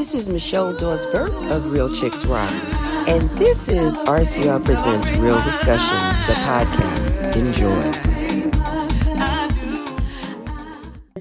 This is Michelle Dawesberg of Real Chicks Rock. And this is RCR Presents Real Discussions, the podcast. Enjoy.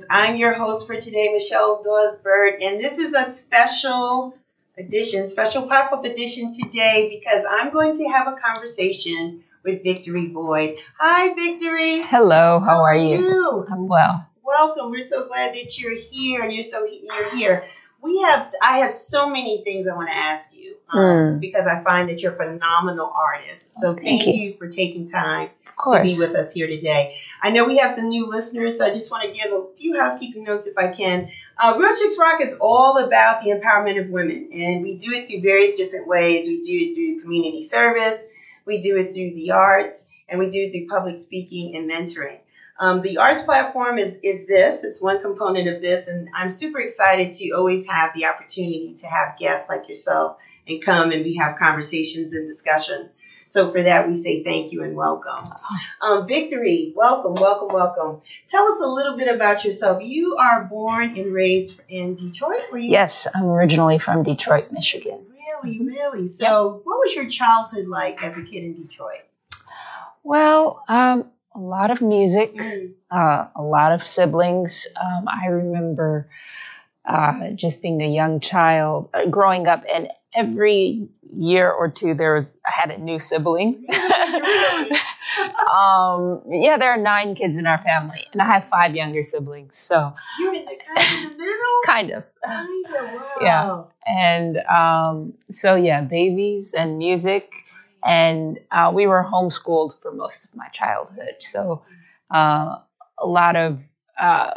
I'm your host for today, Michelle Dawesberg, and this is a special edition, special pop up edition today because I'm going to have a conversation with Victory Boyd. Hi, Victory. Hello, how are you? you? I'm well. Welcome. We're so glad that you're here you're so you're here. We have I have so many things I want to ask you um, Mm. because I find that you're a phenomenal artist. So Thank thank you. you for taking time to be with us here today. I know we have some new listeners, so I just want to give a few housekeeping notes if I can. Uh, Real Chicks Rock is all about the empowerment of women, and we do it through various different ways. We do it through community service, we do it through the arts, and we do it through public speaking and mentoring. Um, the arts platform is, is this, it's one component of this, and I'm super excited to always have the opportunity to have guests like yourself and come and we have conversations and discussions. So for that, we say thank you and welcome. Um, Victory, welcome, welcome, welcome. Tell us a little bit about yourself. You are born and raised in Detroit, were you? Yes, I'm originally from Detroit, Michigan. Really, really. So, what was your childhood like as a kid in Detroit? Well, um, a lot of music, Mm. uh, a lot of siblings. Um, I remember uh, just being a young child, uh, growing up, and every year or two there was I had a new sibling. Um, yeah, there are nine kids in our family, and I have five younger siblings, so You're in the kind of the middle. kind of. Kind of. Wow. Yeah. and um, so yeah, babies and music, and uh, we were homeschooled for most of my childhood. So uh, a lot of uh,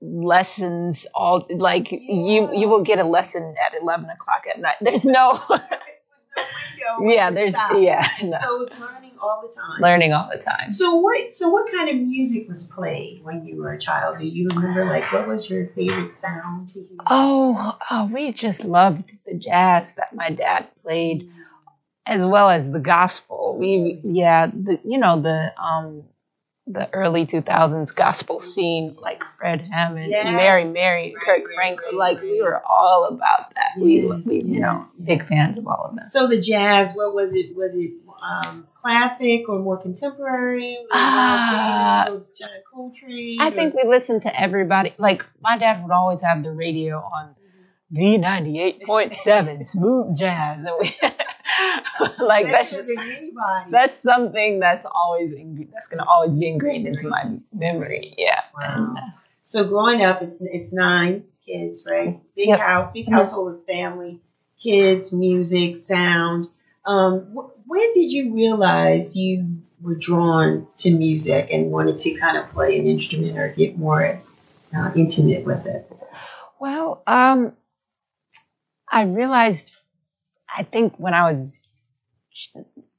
lessons, all like you you will get a lesson at eleven o'clock at night. There's no window. yeah, there's Stop. yeah, no. So it's learning all the time. learning all the time. So what? So what kind of music was played when you were a child? Do you remember? Like, what was your favorite sound to hear? Oh, oh, we just loved the jazz that my dad played. As well as the gospel. We yeah, the you know the um the early 2000s gospel scene like Fred Hammond, Yeah. Mary Mary, Kirk Franklin, like we were all about that. we Yes, we you know yes, big fans of all of them. So the jazz, what was it? Was it um, classic or more contemporary? Ah. John Coltrane. I or- think we listened to everybody. Like my dad would always have the radio on V ninety eight point seven smooth jazz, and we like That that's could have been anybody. that's something that's always that's gonna always be ingrained into my memory. Yeah. Wow. And, So growing up, it's it's nine kids, right? Big Yep. house, big Mhm. household with family, kids, music, sound. Um, wh- when did you realize you were drawn to music and wanted to kind of play an instrument or get more uh, intimate with it? well, um, I realized, I think when I was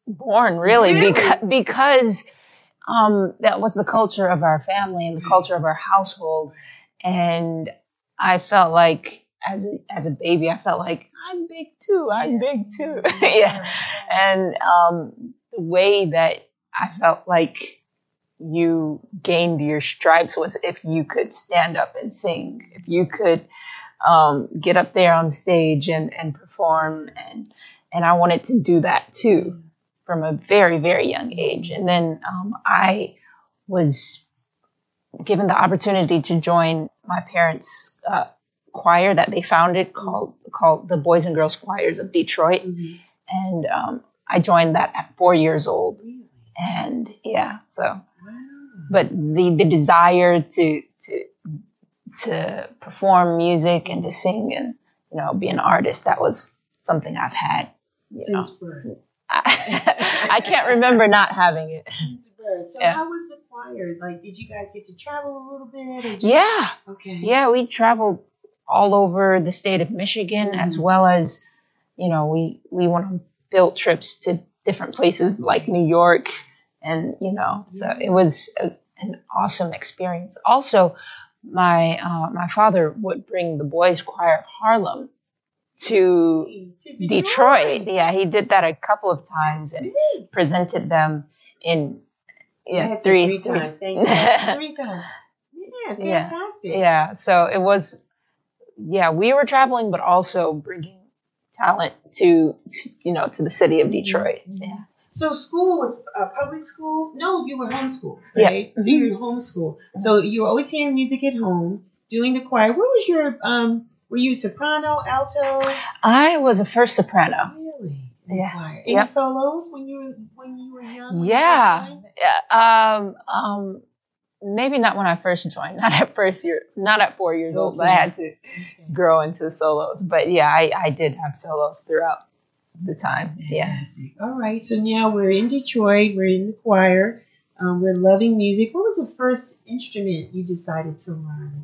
born, really, Really? because because um, that was the culture of our family and the culture of our household, and I felt like as a, as a baby, I felt like I'm big too. I'm big too. yeah. and um, the way that I felt like you gained your stripes was if you could stand up and sing, if you could um, get up there on stage and, and perform, and and I wanted to do that too from a very very young age. And then um, I was given the opportunity to join my parents' uh, choir that they founded called called the Boys and Girls Choirs of Detroit Mhm. and um, I joined that at four years old. And yeah, so Wow. but the the desire to to to perform music and to sing and you know be an artist that was something I've had. You know, Since birth. I, I can't remember not having it. Since birth. So Yeah. how was the choir? Like, did you guys get to travel a little bit? Or just, Yeah, Okay. yeah, we traveled all over the state of Michigan as Mhm. well as you know we we went on field trips to different places like New York and you know so it was a, an awesome experience. Also, my uh, my father would bring the boys choir of Harlem to To Detroit. Yeah, he did that a couple of times and presented them in yeah three, three three- times. You. three times. Yeah, Yeah. fantastic. yeah so it was yeah, we were traveling, but also bringing talent to, to you know to the city of Detroit. Mhm. Yeah. So school was uh, public school? No, you were homeschooled, Yeah. right? So you were homeschooled. So you were always hearing music at home, doing the choir. What was your um? Were you soprano, alto? I was a first soprano. Really? Yeah. Choir. Any Yep. solos when you were when you were young? you Yeah. Yeah, Um, um, maybe not when I first joined. Not at first year. Not at four years old. But I had to Okay. grow into solos. But yeah, I, I did have solos throughout the time. Yeah. All right. So now we're in Detroit. We're in the choir. Um, we're loving music. What was the first instrument you decided to learn?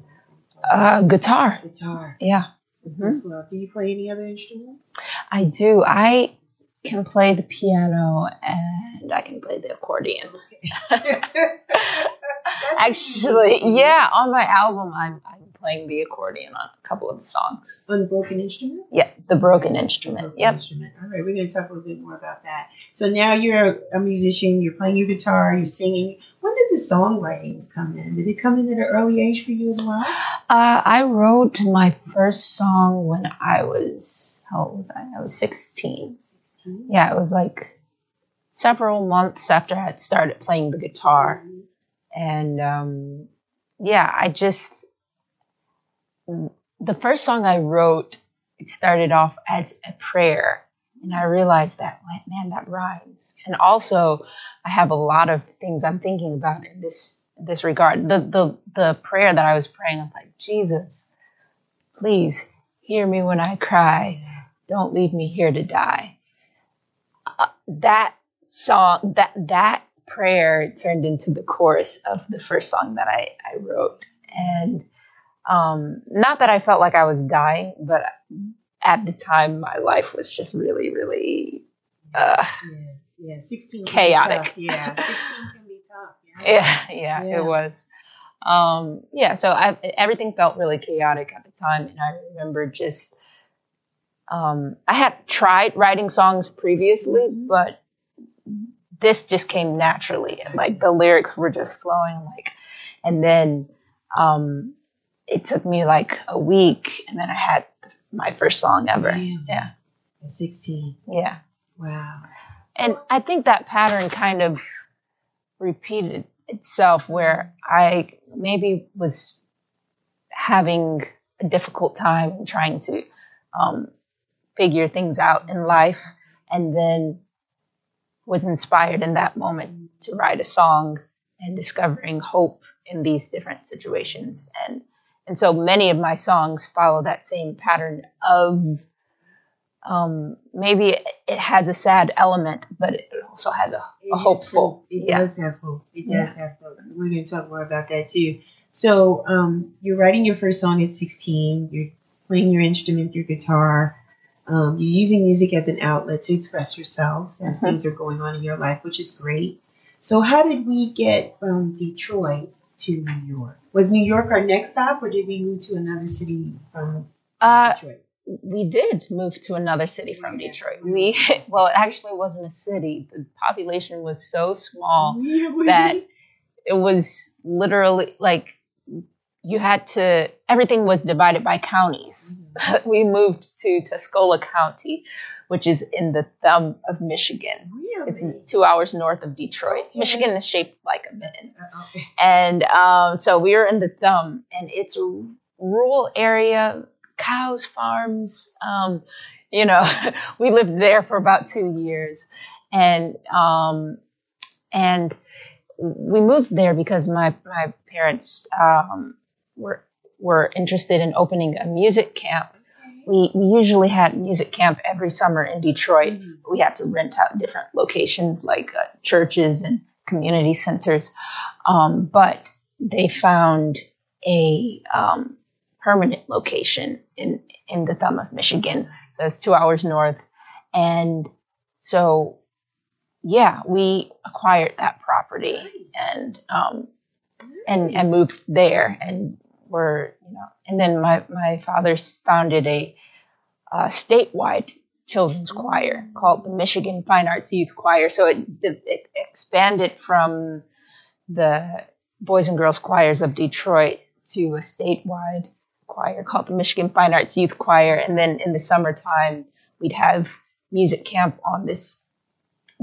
Uh, guitar. Guitar. Yeah. The Mhm. first love. Do you play any other instruments? I do. I can play the piano and I can play the accordion. Actually, yeah, on my album, I'm, I'm playing the accordion on a couple of the songs. Unbroken instrument? Yeah, the broken instrument. Broken Yep. Instrument. All right, we're going to talk a little bit more about that. So now you're a musician, you're playing your guitar, you're singing. When did the songwriting come in? Did it come in at an early age for you as well? Uh, I wrote my first song when I was, how old was I? I was 16. Yeah, it was like several months after I had started playing the guitar. And um, yeah, I just the first song I wrote it started off as a prayer, and I realized that man, that rhymes. And also, I have a lot of things I'm thinking about in this this regard. The the the prayer that I was praying was like, Jesus, please hear me when I cry. Don't leave me here to die. Uh, that song, that that prayer turned into the chorus of the first song that I, I wrote. And um, not that I felt like I was dying, but at the time, my life was just really, really, uh, Yeah, yeah. 16 Chaotic. Yeah, 16 can be tough. Yeah. yeah, yeah, Yeah. it was. Um, yeah, so I, everything felt really chaotic at the time. And I remember just, um, I had tried writing songs previously, Mhm. but this just came naturally. And like the lyrics were just flowing like, and then, um, it took me like a week and then I had my first song ever. Really? Yeah. At 16. Yeah. Wow. And I think that pattern kind of repeated itself where I maybe was having a difficult time trying to um, figure things out in life and then was inspired in that moment to write a song and discovering hope in these different situations and and so many of my songs follow that same pattern of um, maybe it- has a sad element, but it also has a, a hopeful. It yeah. does have hope. It Yeah. does have hope. We're going to talk more about that too. So, um, you're writing your first song at 16. You're playing your instrument, your guitar. Um, you're using music as an outlet to express yourself as Mhm. things are going on in your life, which is great. So, how did we get from Detroit to New York? Was New York our next stop, or did we move to another city from Uh, Detroit? we did move to another city from Yeah. Detroit. We well, it actually wasn't a city. The population was so small Really? that it was literally like you had to. Everything was divided by counties. we moved to Tuscola County, which is in the thumb of Michigan. It's Really? two hours north of Detroit. Okay. Michigan is shaped like a mitten. Uh, okay. And um, so we were in the thumb, and it's a rural area, cows, farms. Um, you know, we lived there for about two years, and um, and we moved there because my my parents um, were were interested in opening a music camp. We we usually had music camp every summer in Detroit Mhm. we had to rent out different locations like uh, churches and community centers. Um, but they found a um, permanent location in in the thumb of Michigan. That's two hours north, and so yeah, we acquired that property and um, and and moved there and were you know and then my my father founded a uh, statewide children's choir called the Michigan Fine Arts Youth Choir. So it, it expanded from the Boys and Girls Choirs of Detroit to a statewide choir called the Michigan Fine Arts Youth Choir. And then in the summertime, we'd have music camp on this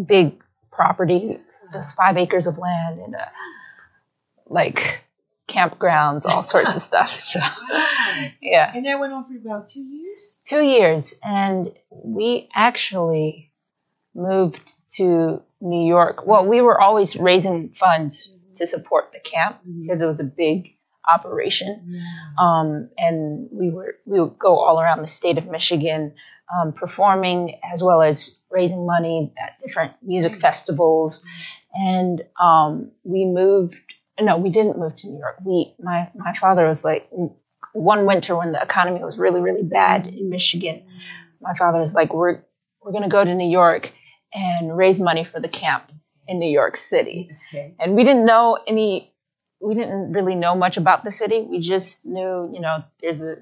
big property, there's five acres of land and uh, like campgrounds, all sorts of stuff. So, yeah. And that went on for about two years? Two years. And we actually moved to New York. Well, we were always raising funds to support the camp because it was a big operation. Um, and we were we would go all around the state of Michigan um, performing as well as raising money at different music festivals. And um, we moved. No, we didn't move to New York. We my my father was like one winter when the economy was really really bad in Michigan. My father was like, we're we're gonna go to New York and raise money for the camp in New York City. Okay. And we didn't know any, we didn't really know much about the city. We just knew, you know, there's a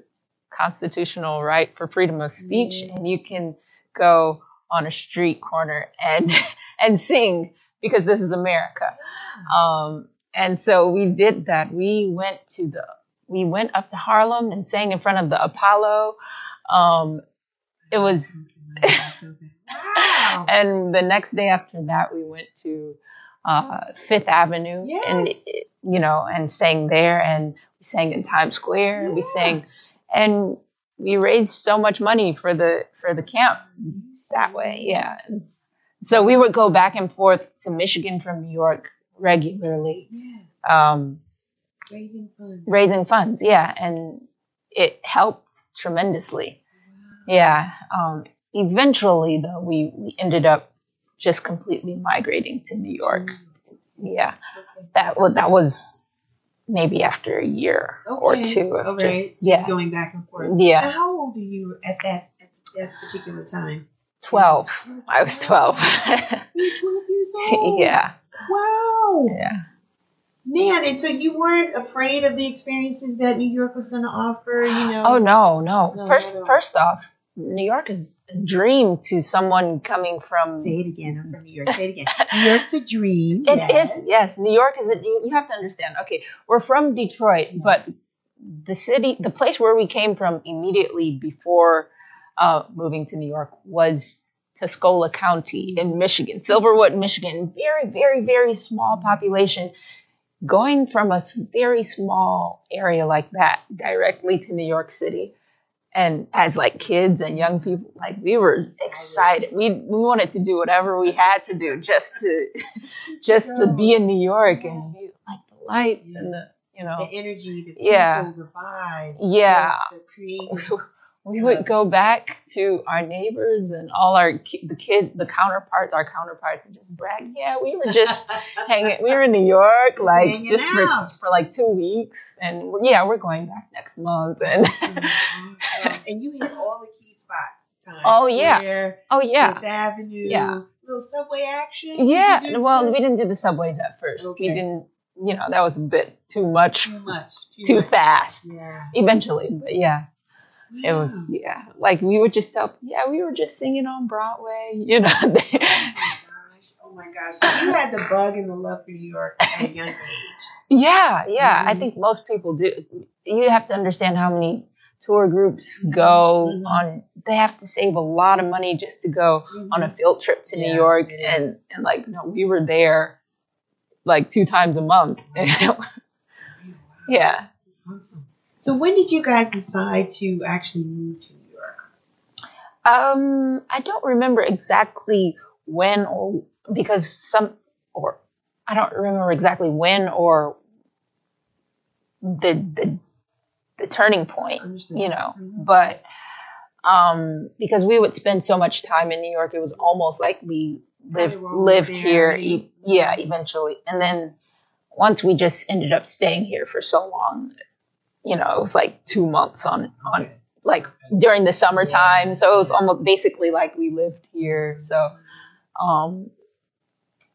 constitutional right for freedom of speech, and you can go on a street corner and and sing because this is America. Um, and so we did that. We went to the, we went up to Harlem and sang in front of the Apollo. Um, it was wow. and the next day after that, we went to uh, Fifth Avenue and you know and sang there, and we sang in Times Square. We sang, and we raised so much money for the for the camp that way. Yeah, And so we would go back and forth to Michigan from New York regularly, Yeah. um, Raising funds. raising funds. Yeah, and it helped tremendously. Yeah. Um, eventually, though, we, we ended up just completely migrating to New York. Yeah. Okay. That was that was maybe after a year or two of Okay. just Just going back and forth. Now, yeah how old are you at that at that particular time? twelve. I was twelve. You were 12 years old. yeah Wow. yeah. Man, and so you weren't afraid of the experiences that New York was going to offer, you know? Oh no no. No, First no, no. first off, New York is a dream to someone coming from. Say it again. I'm from New York. Say it again. New York's a dream. It yes. is, yes. New York is. A, you, you have to understand. Okay, we're from Detroit, but the city, the place where we came from immediately before uh, moving to New York was Tuscola County in Michigan, Silverwood, Michigan. Very, very, very small population. Going from a very small area like that directly to New York City. And as like kids and young people, like we were excited. We we wanted to do whatever we had to do just to just to be in New York and be like the lights and the you know The energy, the people, Yeah. the vibe. Yeah. just The creative. we would go back to our neighbors and all our ki- the kid the counterparts our counterparts and just brag yeah we were just hanging we were in New York like hanging just for, for like two weeks and we're, yeah we're going back next month and mm-hmm. Awesome. and you hit all the key spots. Times Oh, yeah. Square, oh yeah Fifth Avenue. Yeah. Little subway action. Yeah well we didn't do the subways at first we didn't you know that was a bit too much too much. Too, too much. fast Yeah. eventually but yeah it was yeah like we would just tell yeah we were just singing on broadway you know Oh my gosh. Oh my gosh. So you had the bug and the love for New York at a young age. yeah yeah i Mhm. think most people do you have to understand how many tour groups go Mhm. on they have to save a lot of money just to go on a field trip to Yeah, new york and and like no we were there like two times a month yeah. So when did you guys decide to actually move to New York? Um, I don't remember exactly when or because some or I don't remember exactly when or the the the turning point, you know. Mhm. But um, because we would spend so much time in New York, it was almost like we lived Probably were always lived here. E- yeah, eventually, and then once we just ended up staying here for so long, you know, it was like two months on on like during the summertime. So it was almost basically like we lived here. So, um,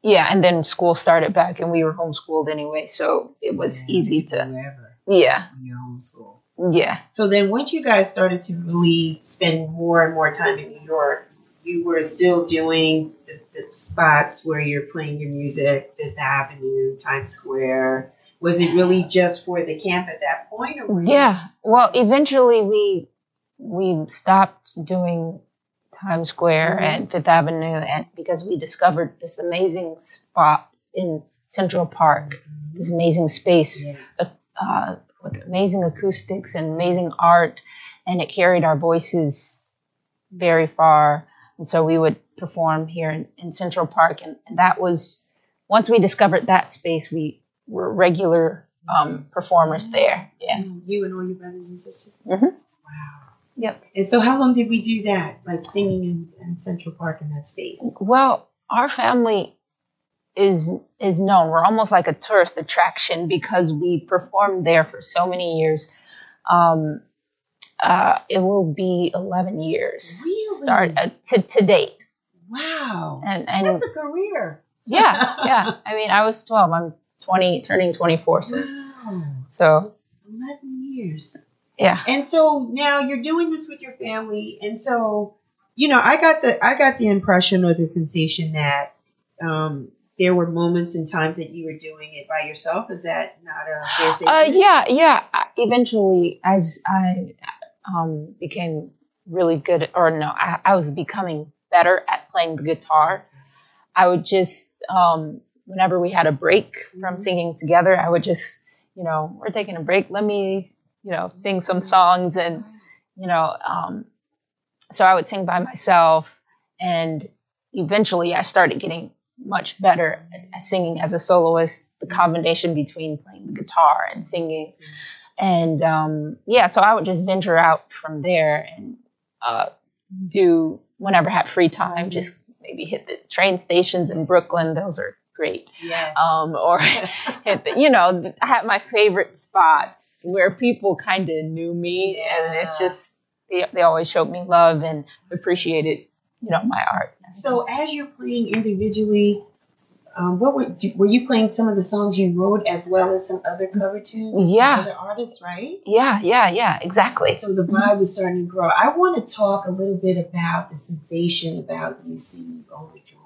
yeah, and then school started back and we were homeschooled anyway. So it was easy to, Wherever yeah, in your homeschool. yeah. So then once you guys started to really spend more and more time in New York, you were still doing the, the spots where you're playing your music, Fifth Avenue, Times Square, Was it really just for the camp at that point? Or were you- Yeah. Well, eventually we we stopped doing Times Square Mhm. and Fifth Avenue, and because we discovered this amazing spot in Central Park, this amazing space Yes. uh, with amazing acoustics and amazing art, and it carried our voices very far. And so we would perform here in, in Central Park, and, and that was once we discovered that space, we were regular um, performers there. Yeah. You and all your brothers and sisters? Mhm. Wow. Yep. And so, how long did we do that? Like singing in, in Central Park in that space? Well, our family is is known. We're almost like a tourist attraction because we performed there for so many years. Um, uh, it will be eleven years Really? start uh, to to date, Wow. and and That's a career. yeah, yeah. I mean, I was twelve. I'm twenty, turning twenty four. So Wow. so 11 years. yeah. And so now you're doing this with your family, and so you know, I got the I got the impression or the sensation that um, there were moments and times that you were doing it by yourself. Is that not a fair Uh, yeah, yeah. I- Eventually, as I um, became really good, or no, I, I was becoming better at playing the guitar. I would just, um, whenever we had a break from Mhm. singing together, I would just, you know, we're taking a break. Let me, you know, sing some songs, and you know, um, so I would sing by myself, and eventually, I started getting much better as, as singing as a soloist. The combination between playing the guitar and singing, and um, yeah, so I would just venture out from there and uh, do whenever I had free time. Just maybe hit the train stations in Brooklyn; those are great. Yes. Um, or hit the, you know, I had my favorite spots where people kind of knew me, and it's just they, they always showed me love and appreciated, you know, my art. So as you're playing individually, um, what were were you playing some of the songs you wrote as well as some other cover tunes? Yeah. other artists, right? yeah, yeah, yeah, exactly. So the vibe was starting to grow. I want to talk a little bit about the sensation about you singing Overjoyed,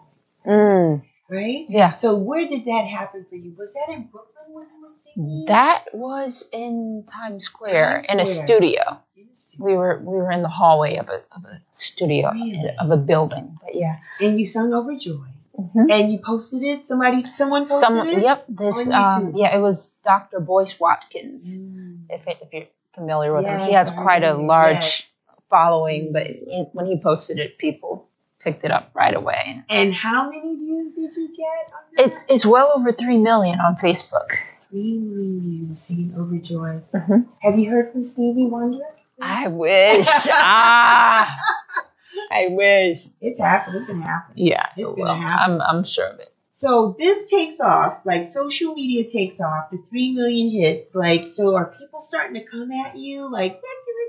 Mm, right? yeah. So where did that happen for you? Was that in Brooklyn when you were singing? That was in Times Square Times in a studio. In the studio. We were we were in the hallway of a of a studio Really? of a building. But yeah. And you sung over Overjoyed. Mhm. And you posted it. Somebody, someone posted Some it. yep. This um yeah, it was Dr. Boyce Watkins. Mm. If it, if you're familiar with him, he has quite a large yes. following. But it, when he posted it, people picked it up right away. And how many views did you get? It's it's well over three million on Facebook. three million views singing Overjoyed. Mhm. Have you heard from Stevie Wonder? I wish. ah, I wish. It's happened. It's gonna happen. Yeah, It's it gonna will. happen. I'm I'm sure of it. So this takes off, like social media takes off, the three million hits. Like, so are people starting to come at you? Like, Victory, Victory, mine.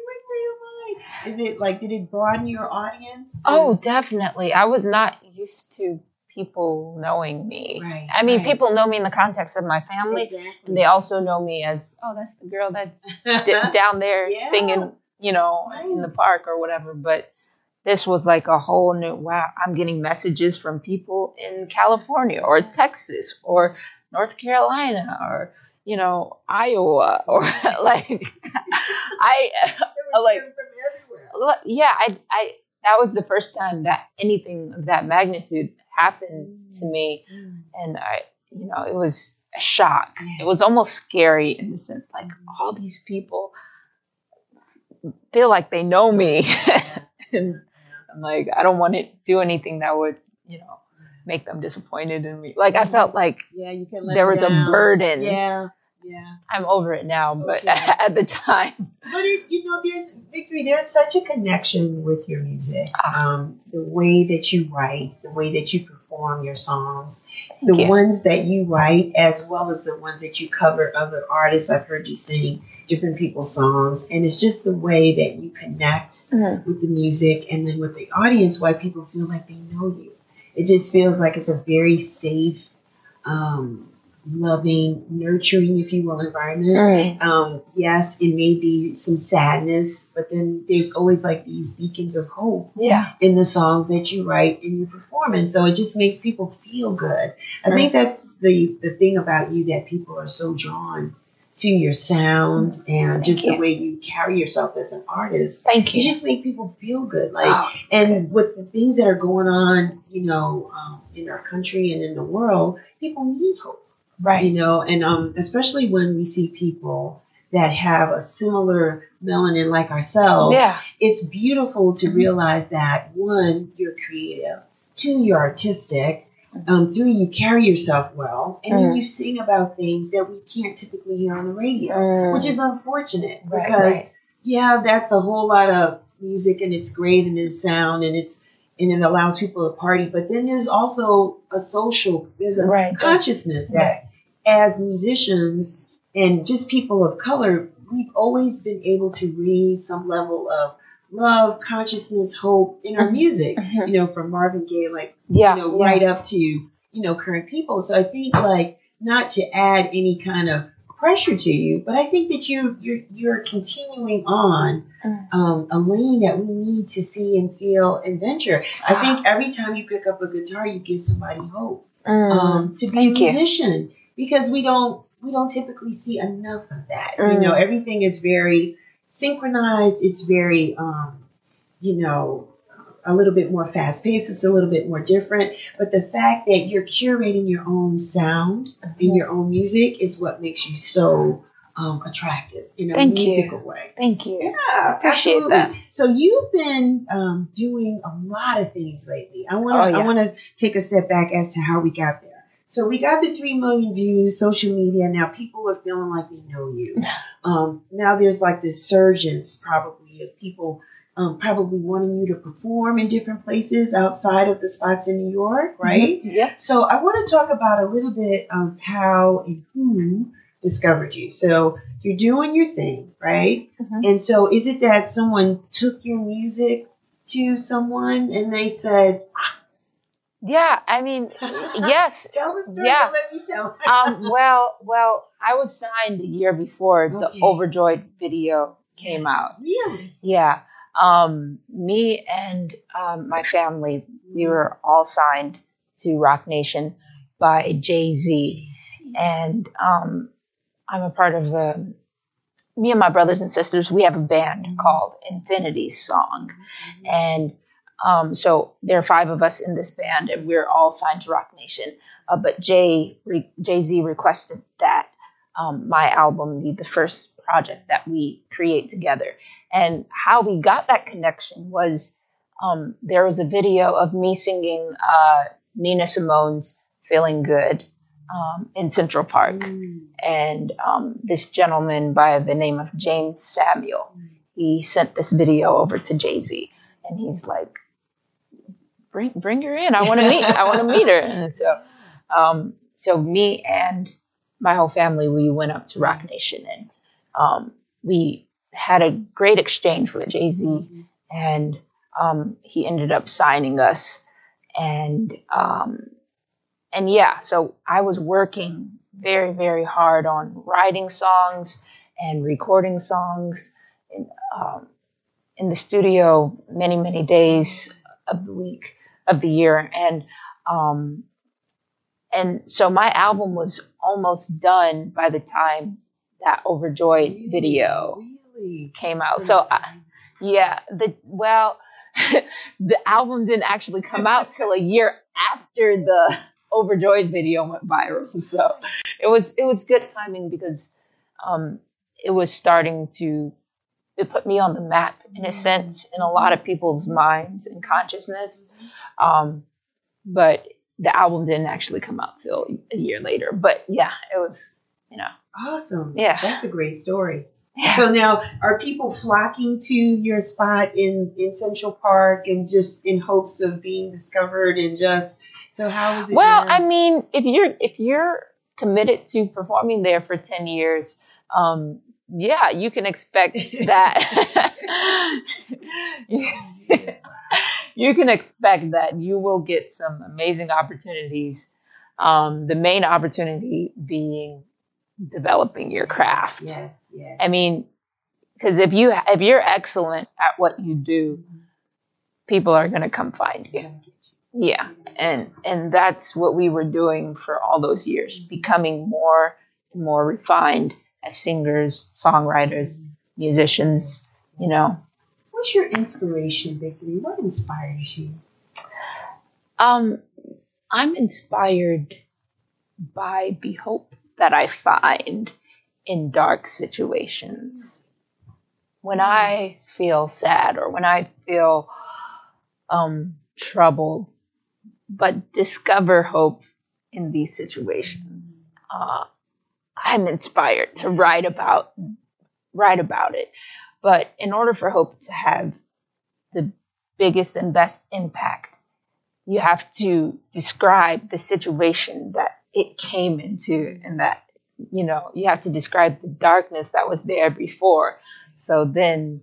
Is it like, did it broaden your audience? Oh, definitely. I was not used to people knowing me. Right, I mean, right. people know me in the context of my family, exactly. and they also know me as, oh, that's the girl that's d- down there Yeah. singing, you know, in the park or whatever. But this was like a whole new wow. I'm getting messages from people in California or Texas or North Carolina or you know Iowa or like I like- coming from everywhere. Yeah, I, I, that was the first time that anything of that magnitude happened to mm-hmm. me, mm-hmm. and I, you know, it was a shock. Yeah. It was almost scary in the sense, like mm-hmm. all these people feel like they know me, and I'm like, I don't want to do anything that would, you know, make them disappointed in me. Like I felt like Yeah, you can there was a burden. Yeah, yeah. I'm over it now, but Okay. at the time, But it, you know, there's Victory. There's such a connection with your music. Ah. Um, the way that you write, the way that you perform your songs, the you. ones that you write, as well as the ones that you cover other artists. I've heard you sing different people's songs, and it's just the way that you connect Mhm. with the music and then with the audience. Why people feel like they know you. It just feels like it's a very safe um, loving, nurturing, if you will, environment. Mm. Um, yes, it may be some sadness, but then there's always like these beacons of hope Yeah. in the songs that you write and you perform. And so it just makes people feel good. I think that's the, the thing about you that people are so drawn to your sound and Thank just the way you carry yourself as an artist. Thank You you. just make people feel good. Like Oh, and with the things that are going on, you know, um, in our country and in the world, people need hope right. you know, and um, especially when we see people that have a similar melanin like ourselves, Yeah. it's beautiful to Mhm. realize that one, you're creative, two, you're artistic, um, three, you carry yourself well, and then Mm. you sing about things that we can't typically hear on the radio, Mm. which is unfortunate Right, because right. yeah, that's a whole lot of music and it's great and it's sound and it's and it allows people to party, but then there's also a social, there's a Right. consciousness that as musicians and just people of color, we've always been able to raise some level of love, consciousness, hope in our music. Mhm. You know, from Marvin Gaye, like Yeah. you know, yeah. right up to you know current people. So I think like not to add any kind of pressure to you, but I think that you you're you're continuing on Mm. um, a lane that we need to see and feel and venture. I Ah. think every time you pick up a guitar, you give somebody hope Mm. um, to be Thank a you. musician because we don't we don't typically see enough of that. You Mm. know, everything is very synchronized. It's very um, you know a little bit more fast paced. It's a little bit more different. But the fact that you're curating your own sound Mm-hmm. and your own music is what makes you so um, attractive in a Thank you. musical way. Thank you. Yeah, appreciate absolutely. that. So you've been um, doing a lot of things lately. I want to Oh, yeah. I want to take a step back as to how we got there. So we got the three million views, social media. Now people are feeling like they know you. Um, now there's like this surgence probably of people um, probably wanting you to perform in different places outside of the spots in New York, right? Mhm. Yeah. So I want to talk about a little bit of how and who discovered you. So you're doing your thing, right? Mhm. And so is it that someone took your music to someone and they said, Yeah. I mean, yes. "Tell the story, Yeah. let me tell." Um, well, well, I was signed a year before the Overjoyed video came out. really? Yeah. Um, me and um, my family, we were all signed to Roc Nation by Jay Z. And um, I'm a part of a, me and my brothers and sisters, we have a band Mhm. called Infinity Song. And um, so there are five of us in this band, and we're all signed to Roc Nation. Uh, but Jay re- Jay Z requested that um, my album be the first project that we create together. And how we got that connection was um, there was a video of me singing uh, Nina Simone's "Feeling Good" um, in Central Park, Mm. and um, this gentleman by the name of James Samuel, he sent this video over to Jay Z, and he's like, "Bring bring her in. I want to meet. I want to meet her." And so, um, so me and my whole family, we went up to Roc Nation, and um, we had a great exchange with Jay Z, and um, he ended up signing us, and um, and yeah, so I was working very very hard on writing songs and recording songs in, um, in the studio many many days of the week of the year and um, and so my album was almost done by the time that overjoyed video Really? came out. So I, yeah the well the album didn't actually come out till a year after the overjoyed video went viral. So it was it was good timing because um it was starting to it put me on the map in a sense in a lot of people's minds and consciousness. Um but the album didn't actually come out till a year later but yeah it was you know Awesome. Yeah. That's a great story. yeah. So now, are people flocking to your spot in in Central Park and just in hopes of being discovered and just so how is it? Well, now? I mean, if you're if you're committed to performing there for ten years, um, yeah, you can expect that. You can expect that you will get some amazing opportunities Um, the main opportunity being developing your craft. Yes, yes. I mean, because if you if you're excellent at what you do, people are gonna come find you. Yeah, and and that's what we were doing for all those years, becoming more and more refined as singers, songwriters, musicians. You know, What's your inspiration, Victory? What inspires you? um, I'm inspired by the hope that I find in dark situations. When I feel sad or when I feel um, troubled, but discover hope in these situations, uh, I'm inspired to write about write about it. But in order for hope to have the biggest and best impact, you have to describe the situation that it came into and that you know you have to describe the darkness that was there before. So then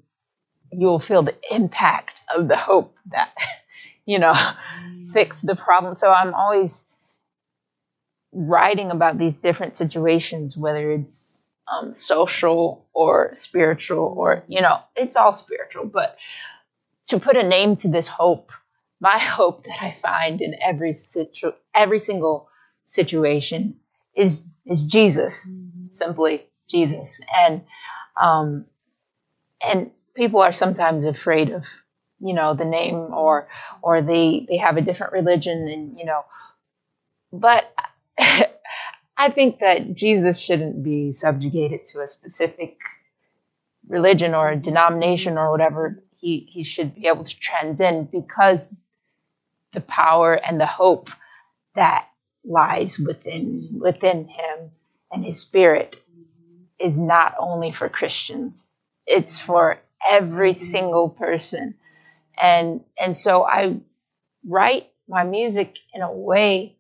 you'll feel the impact of the hope that you know fix the problem. So i'm always writing about these different situations whether it's um, social or spiritual or you know it's all spiritual. But to put a name to this hope my hope that I find in every situ- every single situation is is Jesus, simply Jesus, and um, and people are sometimes afraid of you know the name or or they they have a different religion and you know, but I think that Jesus shouldn't be subjugated to a specific religion or denomination or whatever. He he should be able to transcend because the power and the hope that lies within within him and his spirit is not only for Christians it's for every mm-hmm. single person and and so I write my music in a way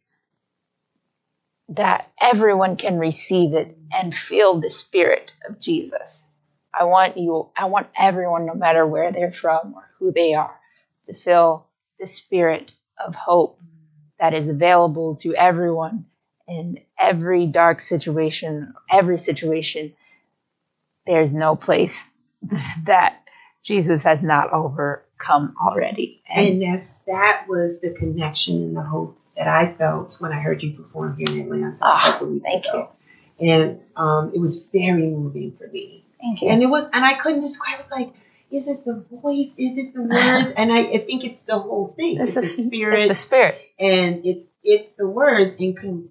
that everyone can receive it and feel the spirit of Jesus I want you I want everyone no matter where they're from or who they are to feel the spirit of hope that is available to everyone in every dark situation, every situation. There's no place that Jesus has not overcome already. And that's that was the connection and the hope that I felt when I heard you perform here in Atlanta. weeks thank ago. And um, it was very moving for me. thank you. And it was, and I couldn't describe. I was like, is it the voice? Is it the words? And I, I think it's the whole thing. It's, It's the spirit, It's the spirit. and it's it's the words in con-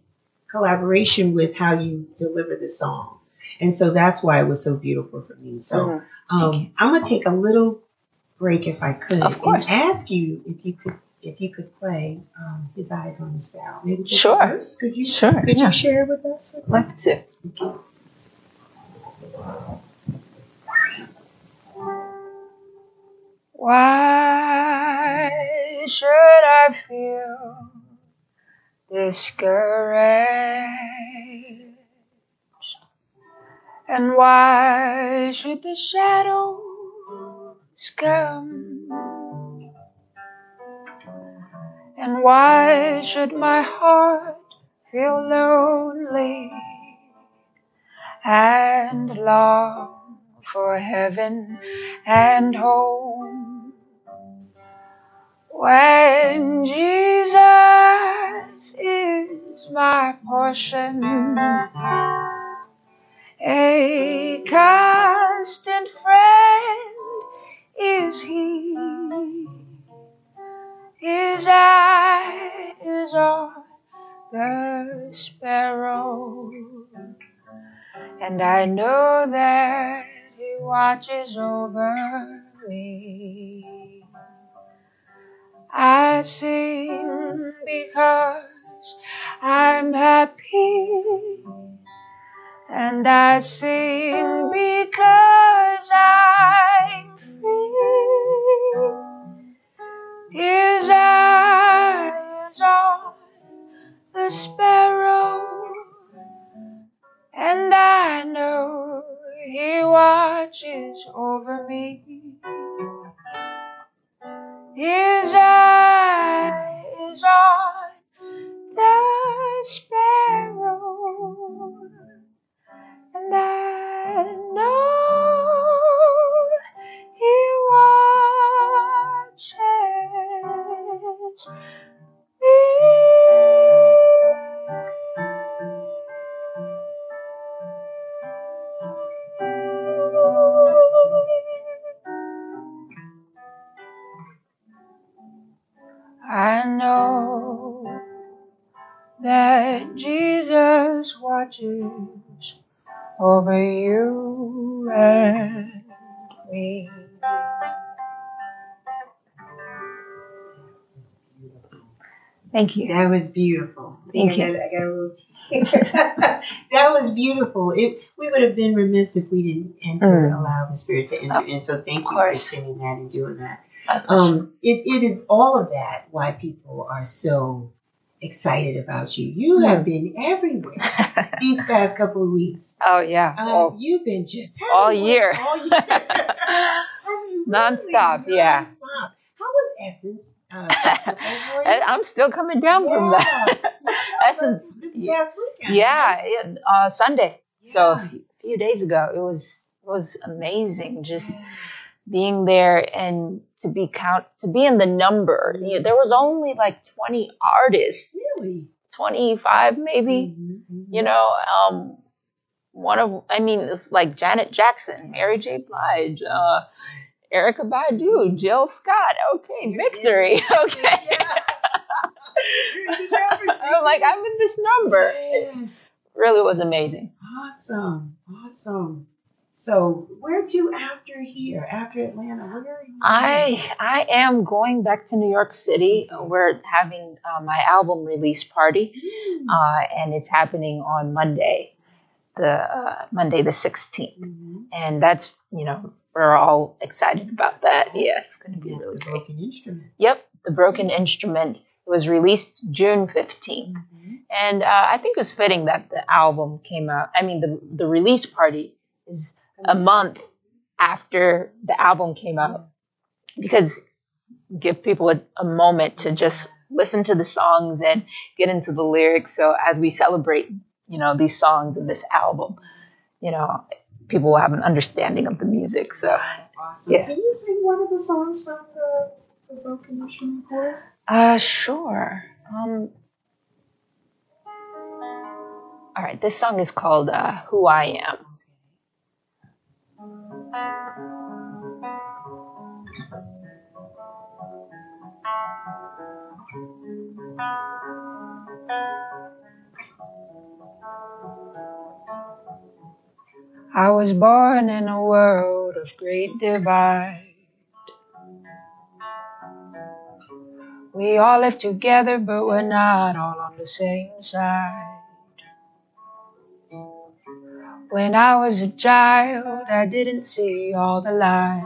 collaboration with how you deliver the song. And so that's why it was so beautiful for me. So Mhm. um, I'm gonna take a little break if I could, Of course. and ask you if you could if you could play um, "His Eyes on the Sparrow." Maybe just Sure. a. Could you Sure, Could yeah. you share with us? Love to. Why should I feel discouraged? And why should the shadows come? And why should my heart feel lonely and long for heaven and home? When Jesus is my portion, a constant friend is He. His eye is on the sparrow, and I know that He watches over me. I sing because I'm happy, and I sing because I'm Thank you. That was beautiful. Thank you. I got a little that was beautiful. It, we would have been remiss if we didn't enter, Mm. allow the Spirit to enter in. So thank you for saying that and doing that. Um, it, it is all of that why people are so excited about you. You have been everywhere these past couple of weeks. oh yeah. Um, Oh, You've been just all year. all year. I mean, really, Nonstop, yeah. nonstop. How was Essence? Uh, for you? and I'm still coming down from that. Yeah. Essence. This past weekend. Yeah, it, uh, Sunday. So a few, days ago, it was it was amazing. Just being there and to be count to be in the number. There was only like 20 artists, Really? 25 maybe. Mhm, mhm. You know, um, one of I mean, it's like Janet Jackson, Mary J. Blige, uh, Erykah Badu, Jill Scott. Okay, victory. Okay. Yeah. You're in the numbers, I'm like, I'm in this number. Yeah. really was amazing. Awesome. Awesome. So where to after here? After Atlanta? Where are you? I I am going back to New York City. We're having uh, my album release party, Mm. uh, and it's happening on Monday, the uh, Monday the 16th, Mhm. and that's you know we're all excited about that. Yeah, it's going to be That's really the great. broken instrument. Yep, the Broken Instrument. It was released June 15th, mm-hmm. and uh, I think it was fitting that the album came out. I mean, the the release party is a mm-hmm. month after the album came out mm-hmm. because give people a, a moment to just listen to the songs and get into the lyrics. So as we celebrate, you know, these songs and this album, you know, people will have an understanding of the music. So, Awesome. Yeah. Can you sing one of the songs from the, the broken instrument chorus? uh, sure. Um, all right, this song is called uh, "Who I Am." I was born in a world of great divide. We all live together, but we're not all on the same side. When I was a child, I didn't see all the lights.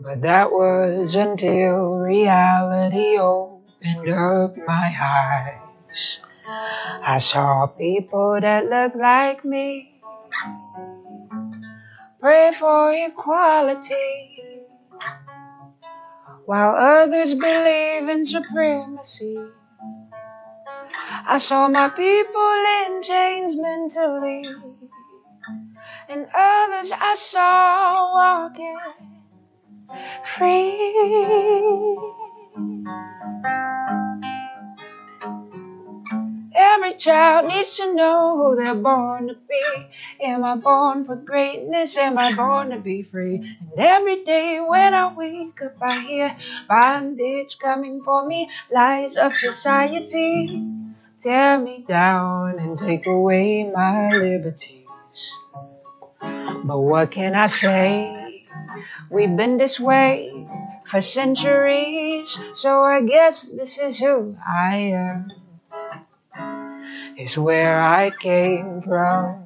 But that was until reality opened up my eyes. I saw people that looked like me pray for equality, while others believe in supremacy. I saw my people in chains mentally, and others I saw walking free. Every child needs to know who they're born to be. Am I born for greatness? Am I born to be free? And every day when I wake up, I hear bondage coming for me, lies of society tear me down and take away my liberties. But what can I say? We've been this way for centuries, so I guess this is who I am. It's where I came from.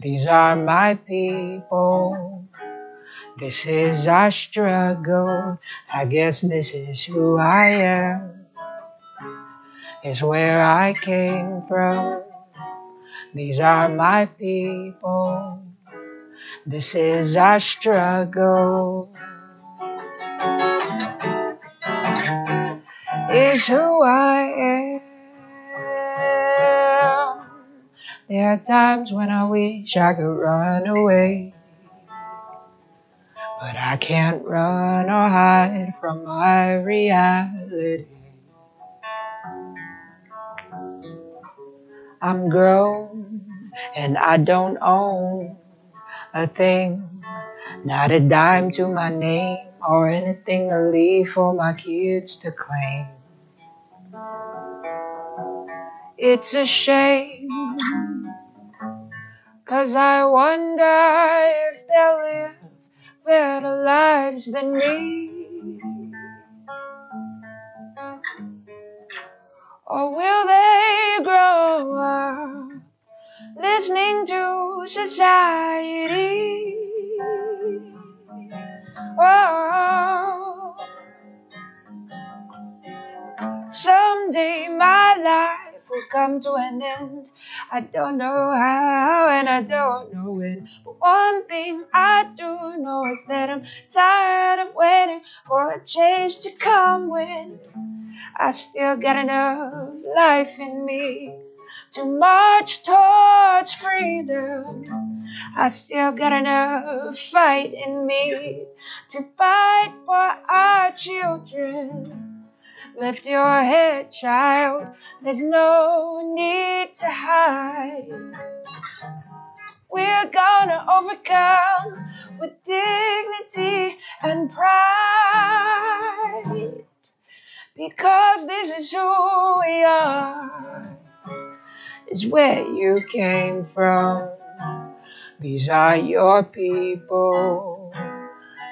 These are my people. This is our struggle. I guess this is who I am. It's where I came from. These are my people. This is our struggle. Is who I am. There are times when I wish I could run away. But I can't run or hide from my reality. I'm grown and I don't own a thing, not a dime to my name. or anything to leave for my kids to claim. It's a shame, cause I wonder if they'll live better lives than me. Or will they grow up listening to society? Oh, someday my life will come to an end. I don't know how and I don't know when. But one thing I do know is that I'm tired of waiting for a change to come when I still got enough life in me to march towards freedom. I still got enough fight in me to fight for our children. Lift your head, child. There's no need to hide. We're gonna overcome with dignity and pride. Because this is who we are. it's where you came from. These are your people.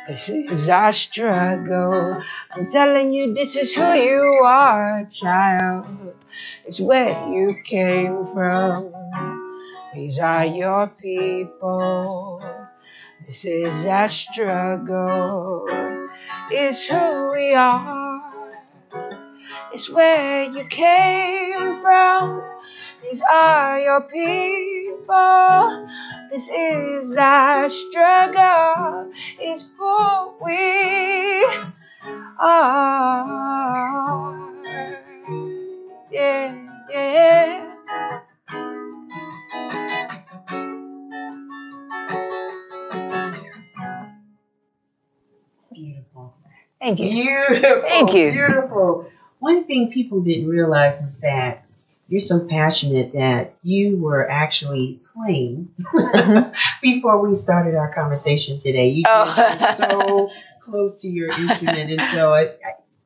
This is our struggle. I'm telling you, this is who you are, child. It's where you came from. These are your people. This is our struggle. It's who we are. It's where you came from. These are your people. This is our struggle. It's who we are. Yeah, yeah. Beautiful. Thank you. Beautiful. Thank you. Beautiful. One thing people didn't realize is that you're so passionate that you were actually playing before we started our conversation today. You Oh. so close to your instrument, and so it,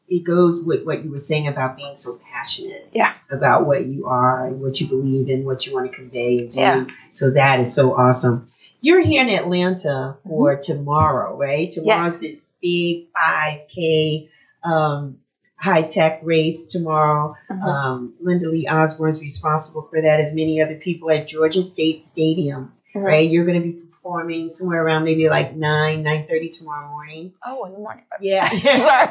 it goes with what you were saying about being so passionate Yeah. about what you are and what you believe in, what you want to convey and do. Yeah. So that is so awesome. You're here in Atlanta for tomorrow, right? Tomorrow's this big 5K um, high tech race tomorrow. Mhm. Um, Linda Lee Osborne Osborne's responsible for that, as many other people at Georgia State Stadium, Mhm. right? You're going to be performing somewhere around maybe like 9, 9.30 tomorrow morning. Oh, in the morning. Yeah. Sorry.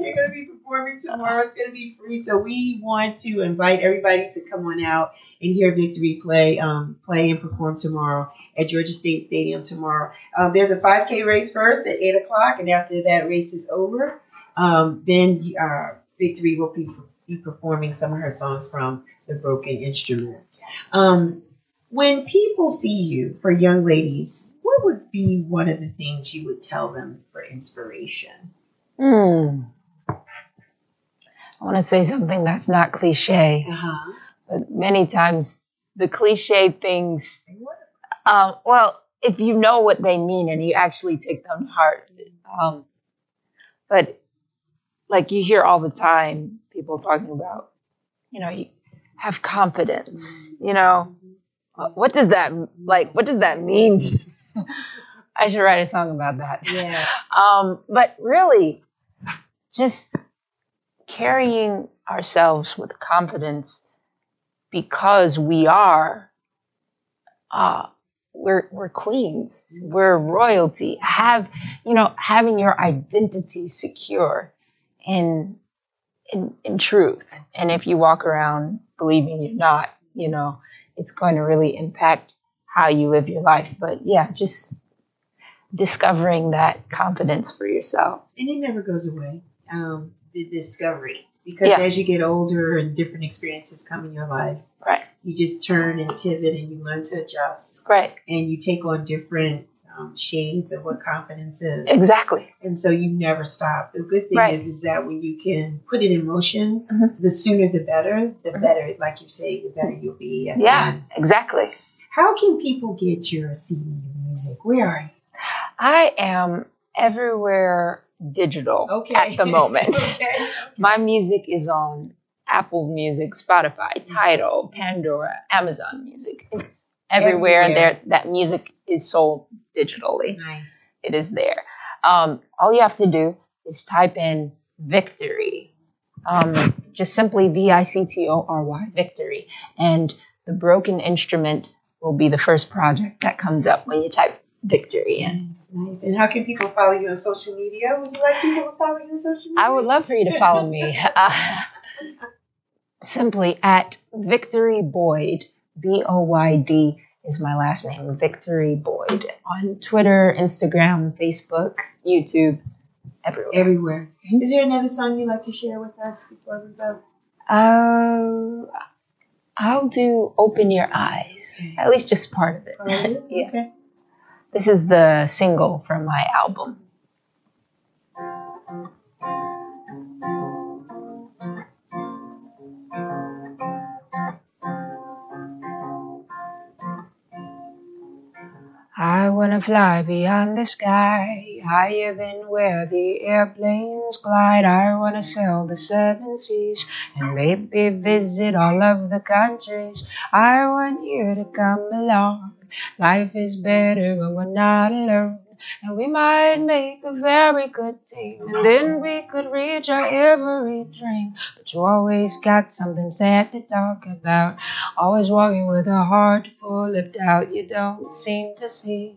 You're going to be performing tomorrow. It's going to be free. So we want to invite everybody to come on out and hear Victory play, um, play and perform tomorrow at Georgia State Stadium tomorrow. Um, there's a 5K race first at 8 o'clock, and after that race is over, um, then uh, Victory will be, be performing some of her songs from the Broken Instrument. Um, when people see you, for young ladies, what would be one of the things you would tell them for inspiration? Hmm. I want to say something that's not cliche, Uh-huh. but many times the cliche things, um, well, if you know what they mean and you actually take them to heart, um, but like you hear all the time people talking about, you know, you have confidence, you know, what does that like? What does that mean? I should write a song about that. Yeah. Um, but really, just carrying ourselves with confidence because we are, uh, we're, we're queens, we're royalty. Have, you know, having your identity secure in, in, in truth. And if you walk around believing you're not, you know, it's going to really impact how you live your life. But yeah, just discovering that confidence for yourself. And it never goes away. Um, the discovery. Because Yeah. as you get older and different experiences come in your life, Right. you just turn and pivot and you learn to adjust Right. and you take on different um, shades of what confidence is. Exactly. And so you never stop. The good thing Right. is, is that when you can put it in motion, Mhm. the sooner the better. The Mhm. better, like you say, the better you'll be. At the Yeah, end. exactly. How can people get your CD music? Where are you? I am everywhere digital Okay. at the moment. okay. My music is on Apple Music, Spotify, Tidal, Pandora, Amazon Music. It's everywhere, Everywhere. there that music is sold digitally. Nice. It is there. Um, all you have to do is type in victory. Um, just simply V I C T O R Y, victory. And the broken instrument will be the first project that comes up when you type victory in. Nice. And how can people follow you on social media? Would you like people to follow you on social media? I would love for you to follow me. Uh, simply at Victory Boyd, B O Y D is my last name, Victory Boyd, on Twitter, Instagram, Facebook, YouTube, everywhere. Everywhere. Is there another song you'd like to share with us before we go? Uh, I'll do Open Your Eyes, at least just part of it. Oh, yeah. Okay. This is the single from my album. I wanna fly beyond the sky, higher than where the airplanes glide. I wanna sail the seven seas and maybe visit all of the countries. I want you to come along. Life is better when we're not alone. And we might make a very good team, and then we could reach our every dream. But you always got something sad to talk about. Always walking with a heart full of doubt. You don't seem to see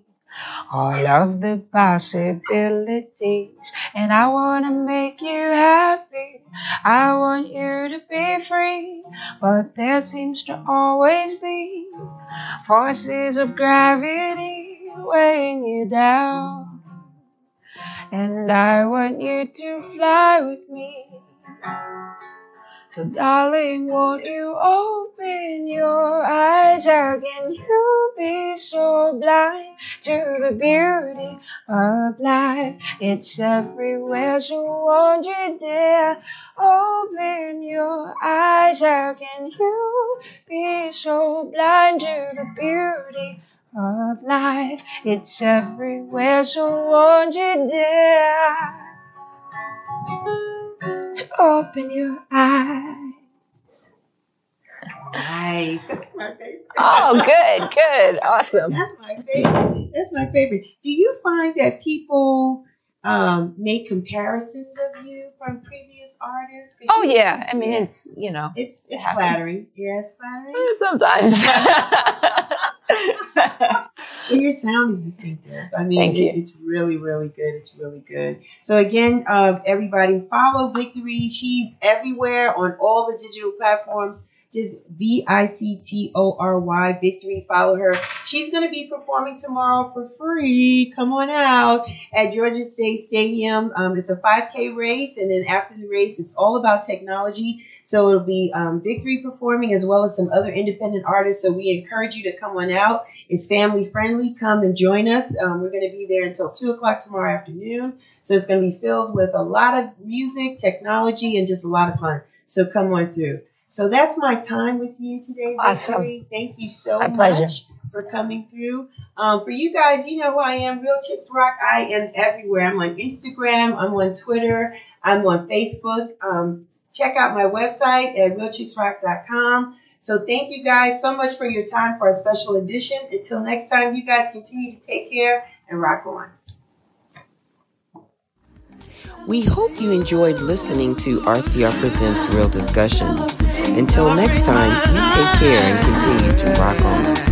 all of the possibilities. And I wanna make you happy. I want you to be free. But there seems to always be forces of gravity weighing you down. And I want you to fly with me. So, darling, won't you open your eyes? How can you be so blind to the beauty of life? It's everywhere, so won't you dare open your eyes? How can you be so blind to the beauty of life? It's everywhere, so won't you dare? To open your eyes. Nice. That's my favorite. Oh, good, good, awesome. That's my favorite. That's my favorite. Do you find that people um, make comparisons of you from previous artists? Oh you- yeah, I mean Yeah. it's you know It's it's happens. flattering. Yeah, it's flattering. sometimes. Well, your sound is distinctive. I mean, it, it's really, really good. It's really good. So again, uh, everybody follow Victory. She's everywhere on all the digital platforms. Just V I C T O R Y Victory. Follow her. She's going to be performing tomorrow for free. Come on out at Georgia State Stadium. Um, it's a 5K race, and then after the race, it's all about technology. So it'll be um, Victory performing as well as some other independent artists. So we encourage you to come on out. It's family friendly. Come and join us. Um, we're going to be there until 2 o'clock tomorrow afternoon. So it's going to be filled with a lot of music, technology, and just a lot of fun. So come on through. So that's my time with you today, Awesome. Victory. Thank you so My much pleasure. for coming through. Um, for you guys, you know who I am. Real Chicks Rock. I am everywhere. I'm on Instagram. I'm on Twitter. I'm on Facebook. Um, check out my website at realchicksrock.com. So thank you guys so much for your time for a special edition. Until next time, you guys continue to take care and rock on. We hope you enjoyed listening to RCR Presents Real Discussions. Until next time, you take care and continue to rock on.